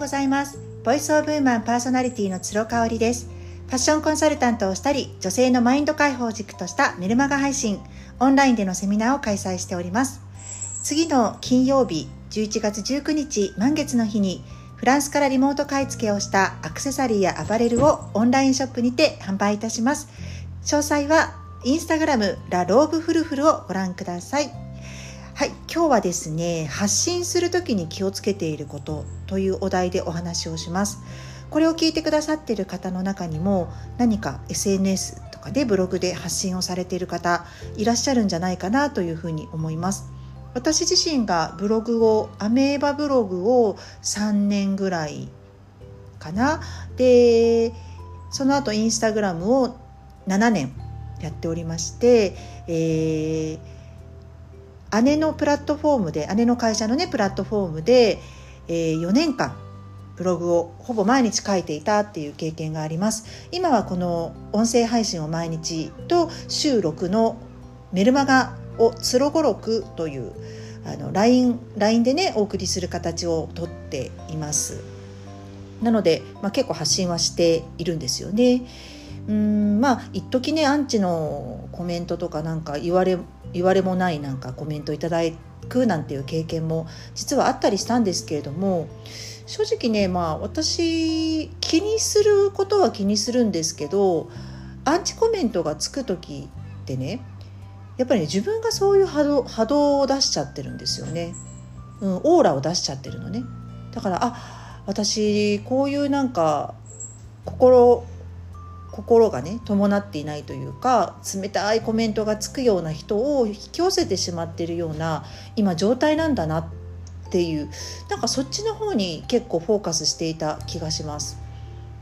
ございます。ボイスオブウーマンパーソナリティの鶴香織です。ファッションコンサルタントをしたり女性のマインド解放軸としたメルマガ配信。オンラインでのセミナーを開催しております。次の金曜日11月19日満月の日にフランスからリモート買い付けをしたアクセサリーやアパレルをオンラインショップにて販売いたします。詳細はインスタグラムラローブフルフルをご覧ください。はい、今日はですね発信する時に気をつけていることというお題でお話をします。これを聞いてくださっている方の中にも何か SNS とかでブログで発信をされている方いらっしゃるんじゃないかなというふうに思います。私自身がブログをアメーバブログを3年ぐらいかな。でその後インスタグラムを7年やっておりまして、えー姉のプラットフォームで姉の会社のねプラットフォームで、えー、4年間ブログをほぼ毎日書いていたっていう経験があります。今はこの音声配信を毎日と週6のメルマガをつろごろくというあの LINE, LINE でねお送りする形をとっています。なので、まあ、結構発信はしているんですよね。うんまあ一時ねアンチのコメントとかなんか言われ言われもないなんかコメントいただくなんていう経験も実はあったりしたんですけれども正直ねまあ私気にすることは気にするんですけどアンチコメントがつく時ってねやっぱり、ね、自分がそういう波動波動を出しちゃってるんですよね、うん、オーラを出しちゃってるのね。だからあ私こういうなんか心心がね伴っていないというか冷たいコメントがつくような人を引き寄せてしまってるような今状態なんだなっていうなんかそっちの方に結構フォーカスしていた気がします。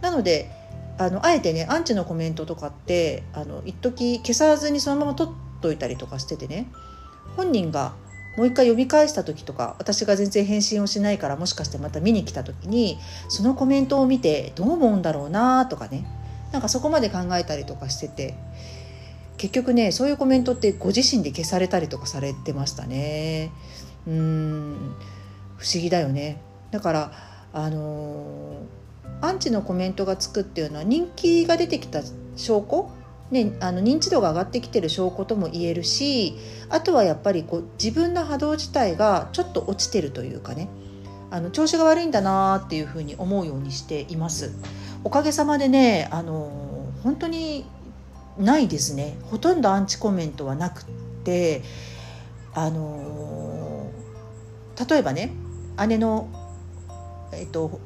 なのであのあえてねアンチのコメントとかってあの一時消さずにそのまま取っといたりとかしててね本人がもう一回読み返した時とか私が全然返信をしないからもしかしてまた見に来た時にそのコメントを見てどう思うんだろうなとかねなんかそこまで考えたりとかしてて結局ねそういうコメントってご自身で消されたりとかされてましたね。うん。不思議だよね。だからあのー、アンチのコメントがつくっていうのは人気が出てきた証拠？ね、あの認知度が上がってきてる証拠とも言えるしあとはやっぱりこう自分の波動自体がちょっと落ちてるというかね。あの調子が悪いんだなっていうふうに思うようにしています。おかげさまでねあの本当にないですねほとんどアンチコメントはなくってあの例えばね姉のえっと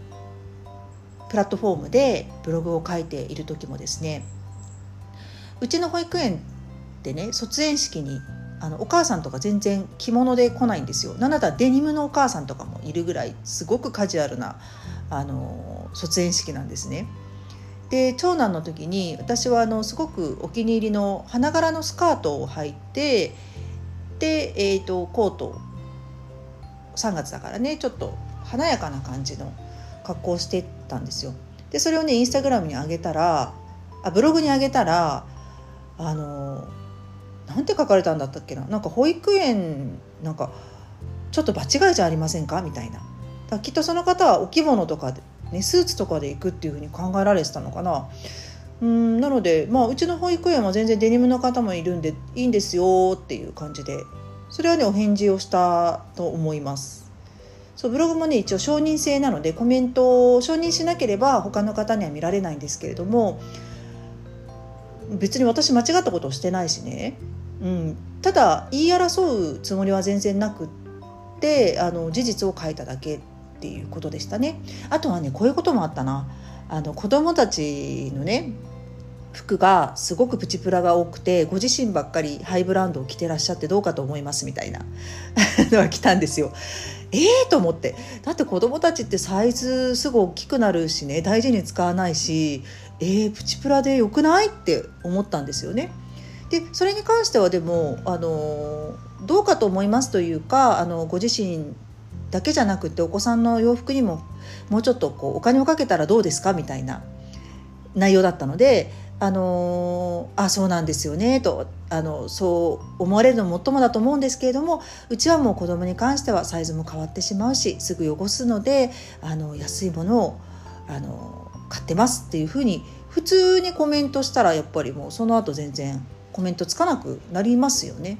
プラットフォームでブログを書いている時もですねうちの保育園でね卒園式にあのお母さんとか全然着物で来ないんですよ。なんだったらデニムのお母さんとかもいるぐらいすごくカジュアルなあの卒園式なんですね。で長男の時に私はあのすごくお気に入りの花柄のスカートを履いてで、えーと、コート3月だからねちょっと華やかな感じの格好をしてたんですよ。でそれをねインスタグラムに上げたらあブログに上げたらあのなんて書かれたんだったっけな？なんか保育園なんかちょっと場違いじゃありませんか？みたいな。だきっとその方はお着物とかで、ね、スーツとかで行くっていうふうに考えられてたのかな。うんなので、まあ、うちの保育園は全然デニムの方もいるんでいいんですよっていう感じでそれはねお返事をしたと思います。そうブログもね一応承認制なのでコメントを承認しなければ他の方には見られないんですけれども別に私間違ったことをしてないしね、うん、ただ言い争うつもりは全然なくってあの事実を書いただけっていうことでしたねあとはねこういうこともあったなあの子供たちのね服がすごくプチプラが多くてご自身ばっかりハイブランドを着てらっしゃってどうかと思いますみたいな のが来たんですよ。ええー、と思ってだって子供たちってサイズすぐ大きくなるしね大事に使わないしえー、プチプラでよくないって思ったんですよね。でそれに関してはでもあのどうかと思いますというかあのご自身だけじゃなくてお子さんの洋服にももうちょっとこうお金をかけたらどうですかみたいな内容だったのであのあそうなんですよねとあのそう思われるのもっともだと思うんですけれどもうちはもう子供に関してはサイズも変わってしまうしすぐ汚すのであの安いものをあの買ってますっていうふうに普通にコメントしたらやっぱりもうその後全然コメントつかなくなりますよね。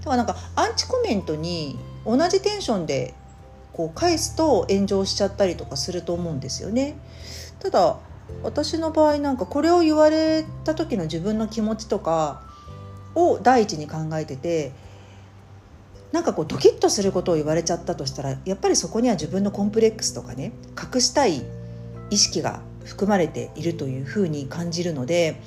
だからなんかアンチコメントに同じテンションでこう返すと炎上しちゃったりとかすると思うんですよね。ただ私の場合なんかこれを言われた時の自分の気持ちとかを第一に考えててなんかこうドキッとすることを言われちゃったとしたらやっぱりそこには自分のコンプレックスとかね隠したい意識が含まれているというふうに感じるので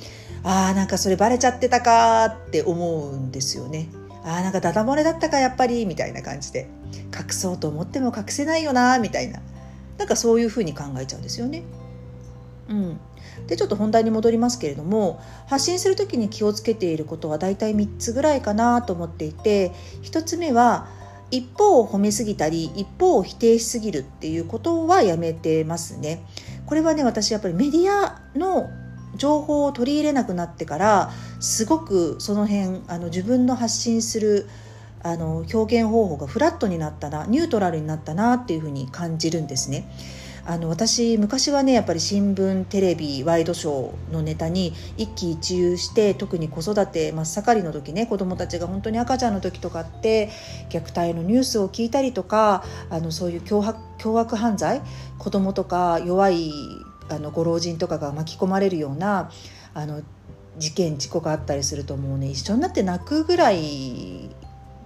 あーなんかそれバレちゃってたかって思うんですよね。あーなんかダダ漏れだったかやっぱりみたいな感じで隠そうと思っても隠せないよなみたいななんかそういうふうに考えちゃうんですよね。うん、でちょっと本題に戻りますけれども発信する時に気をつけていることは大体3つぐらいかなと思っていて1つ目は一方を褒めすぎたり一方を否定しすぎるっていうことはやめてますね。これはね私やっぱりメディアの情報を取り入れなくなってからすごくその辺あの自分の発信するあの表現方法がフラットになったなニュートラルになったなっていうふうに感じるんですね。あの私昔はねやっぱり新聞テレビワイドショーのネタに一喜一憂して特に子育て真っ盛りの時ね子どもたちが本当に赤ちゃんの時とかって虐待のニュースを聞いたりとかあのそういう脅迫凶悪犯罪子どもとか弱いあのご老人とかが巻き込まれるようなあの事件事故があったりするともうね一緒になって泣くぐらい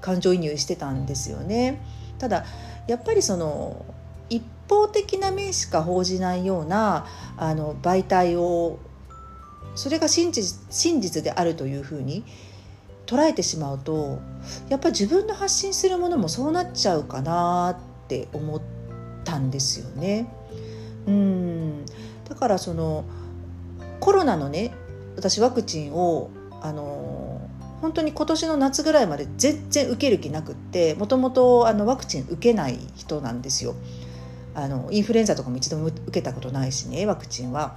感情移入してたんですよね。ただやっぱりその方的な面しか報じないようなあの媒体をそれが真実真実であるというふうに捉えてしまうとやっぱり自分の発信するものもそうなっちゃうかなって思ったんですよね。うんだからそのコロナのね私ワクチンをあの本当に今年の夏ぐらいまで全然受ける気なくってもともとワクチン受けない人なんですよ。あのインフルエンザとかも一度も受けたことないしねワクチンは。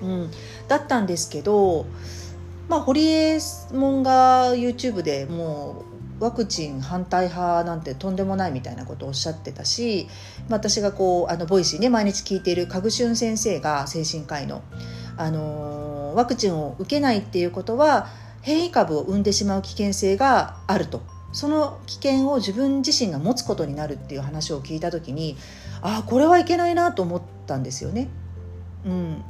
うん、だったんですけど、まあ、堀江門が YouTube でもうワクチン反対派なんてとんでもないみたいなことをおっしゃってたし、私がこうあの Voicy ね毎日聞いているカグシュン先生が精神科医の、あのワクチンを受けないっていうことは変異株を生んでしまう危険性があるとその危険を自分自身が持つことになるっていう話を聞いた時にああこれはいけないなと思ったんですよね。うん、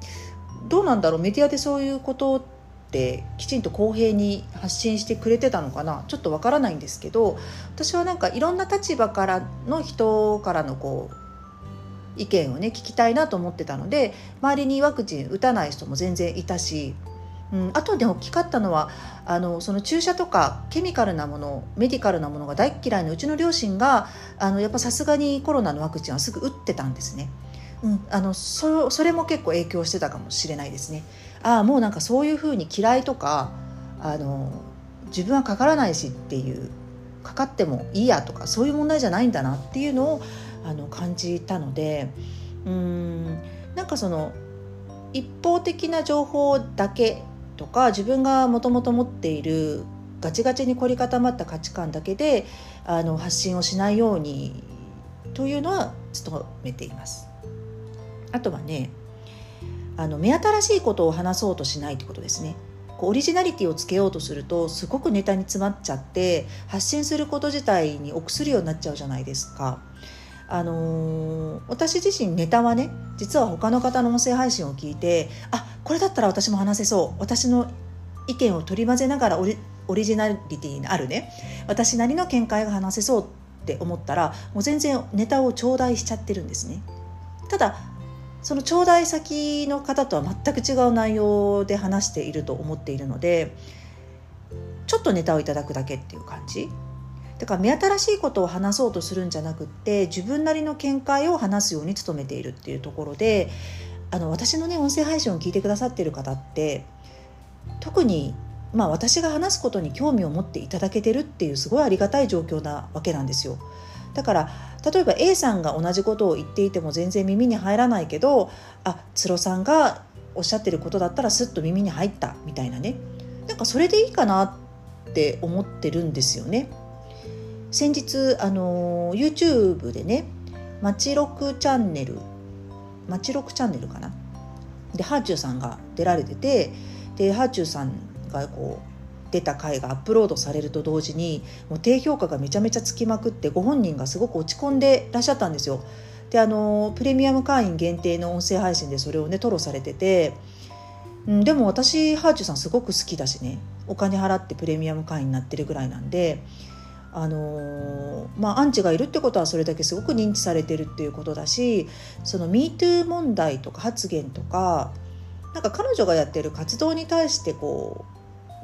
どうなんだろう？メディアでそういうことってきちんと公平に発信してくれてたのかな？ちょっとわからないんですけど私はなんかいろんな立場からの人からのこう意見をね聞きたいなと思ってたので周りにワクチン打たない人も全然いたしうん、あとで大きかったのはあのその注射とかケミカルなものメディカルなものが大嫌いなうちの両親があのやっぱさすがにコロナのワクチンはすぐ打ってたんですね。うん、あのそそれも結構影響してたかもしれないですね。ああもうなんかそういうふうに嫌いとかあの自分はかからないしっていうかかってもいいやとかそういう問題じゃないんだなっていうのをあの感じたのでうんなんかその一方的な情報だけとか自分がもともと持っているガチガチに凝り固まった価値観だけであの発信をしないようにというのは努めています。あとはねあの目新しいことを話そうとしないってことですね。こうオリジナリティをつけようとするとすごくネタに詰まっちゃって発信すること自体に臆するようになっちゃうじゃないですか。あのー、私自身ネタはね実は他の方の音声配信を聞いてあこれだったら私も話せそう私の意見を取り混ぜながらオリオリジナリティにあるね私なりの見解が話せそうって思ったらもう全然ネタを頂戴しちゃってるんですね。ただその頂戴先の方とは全く違う内容で話していると思っているのでちょっとネタをいただくだけっていう感じだから目新しいことを話そうとするんじゃなくって自分なりの見解を話すように努めているっていうところであの私のね音声配信を聞いてくださってる方って特にまあ私が話すことに興味を持っていただけてるっていうすごいありがたい状況なわけなんですよ。だから例えば A さんが同じことを言っていても全然耳に入らないけどあつろさんがおっしゃってることだったらスッと耳に入ったみたいなねなんかそれでいいかなって思ってるんですよね。先日あの YouTube でね「まちろくチャンネル」「まちろくチャンネル」かな？でハーチューさんが出られててでハーチューさんがこう出た回がアップロードされると同時にもう低評価がめちゃめちゃつきまくってご本人がすごく落ち込んでらっしゃったんですよ。であのプレミアム会員限定の音声配信でそれをね吐露されてて、うん、でも私ハーチューさんすごく好きだしねお金払ってプレミアム会員になってるぐらいなんであのまあ、アンチがいるってことはそれだけすごく認知されてるっていうことだしその MeToo 問題とか発言とかなんか彼女がやってる活動に対してこ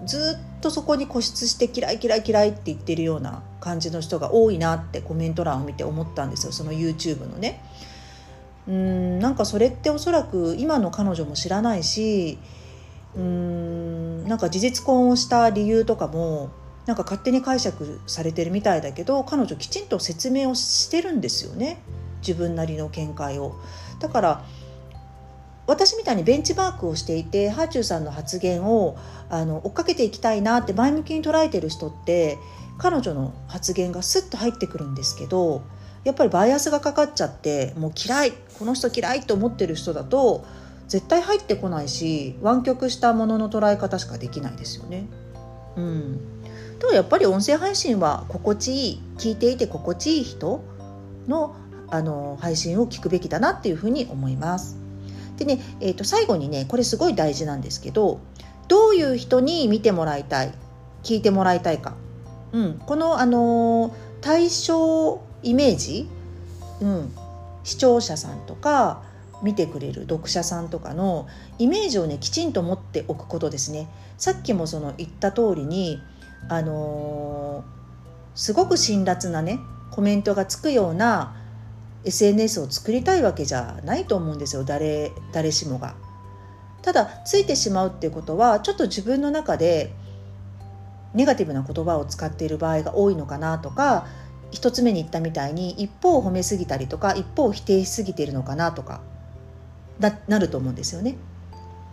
うずっとそこに固執して嫌い嫌い嫌いって言ってるような感じの人が多いなってコメント欄を見て思ったんですよその YouTube のね。うんなんかそれっておそらく今の彼女も知らないしうんなんか事実婚をした理由とかもなんか勝手に解釈されてるみたいだけど彼女きちんと説明をしてるんですよね自分なりの見解を。だから私みたいにベンチマークをしていてハーチューさんの発言をあの追っかけていきたいなって前向きに捉えてる人って彼女の発言がスッと入ってくるんですけどやっぱりバイアスがかかっちゃってもう嫌いこの人嫌いと思ってる人だと絶対入ってこないし湾曲したものの捉え方しかできないですよね。うん、でもやっぱり音声配信は心地いい聞いていて心地いい人のあの配信を聞くべきだなっていうふうに思います。でね、えー、と最後にねこれすごい大事なんですけどどういう人に見てもらいたい聞いてもらいたいか、うん、この、あの対象イメージ、うん、視聴者さんとか見てくれる読者さんとかのイメージをねきちんと持っておくことですね。さっきもその言った通りにあのー、すごく辛辣なねコメントがつくような SNS を作りたいわけじゃないと思うんですよ誰誰しもが。ただついてしまうっていうことはちょっと自分の中でネガティブな言葉を使っている場合が多いのかなとか一つ目に言ったみたいに一方を褒めすぎたりとか一方を否定しすぎているのかなとかななると思うんですよね。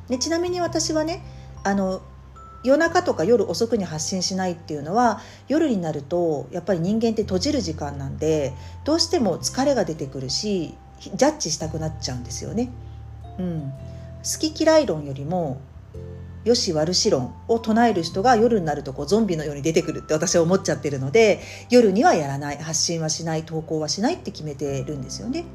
でちなみに私はねあの夜中とか夜遅くに発信しないっていうのは夜になるとやっぱり人間って閉じる時間なんでどうしても疲れが出てくるしジャッジしたくなっちゃうんですよね。うん、好き嫌い論よりもよし悪し論を唱える人が夜になるとこうゾンビのように出てくるって私は思っちゃってるので夜にはやらない発信はしない投稿はしないって決めてるんですよね。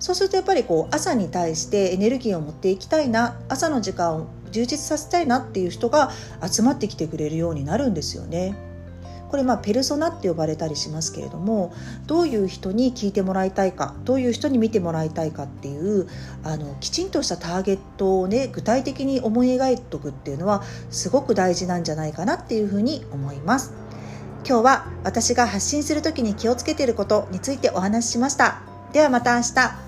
そうするとやっぱりこう朝に対してエネルギーを持っていきたいな朝の時間を充実させたいなっていう人が集まってきてくれるようになるんですよね。これまあペルソナって呼ばれたりしますけれどもどういう人に聞いてもらいたいかどういう人に見てもらいたいかっていうあのきちんとしたターゲットをね具体的に思い描いておくっていうのはすごく大事なんじゃないかなっていうふうに思います。今日は私が発信する時に気をつけていることについてお話ししました。ではまた明日。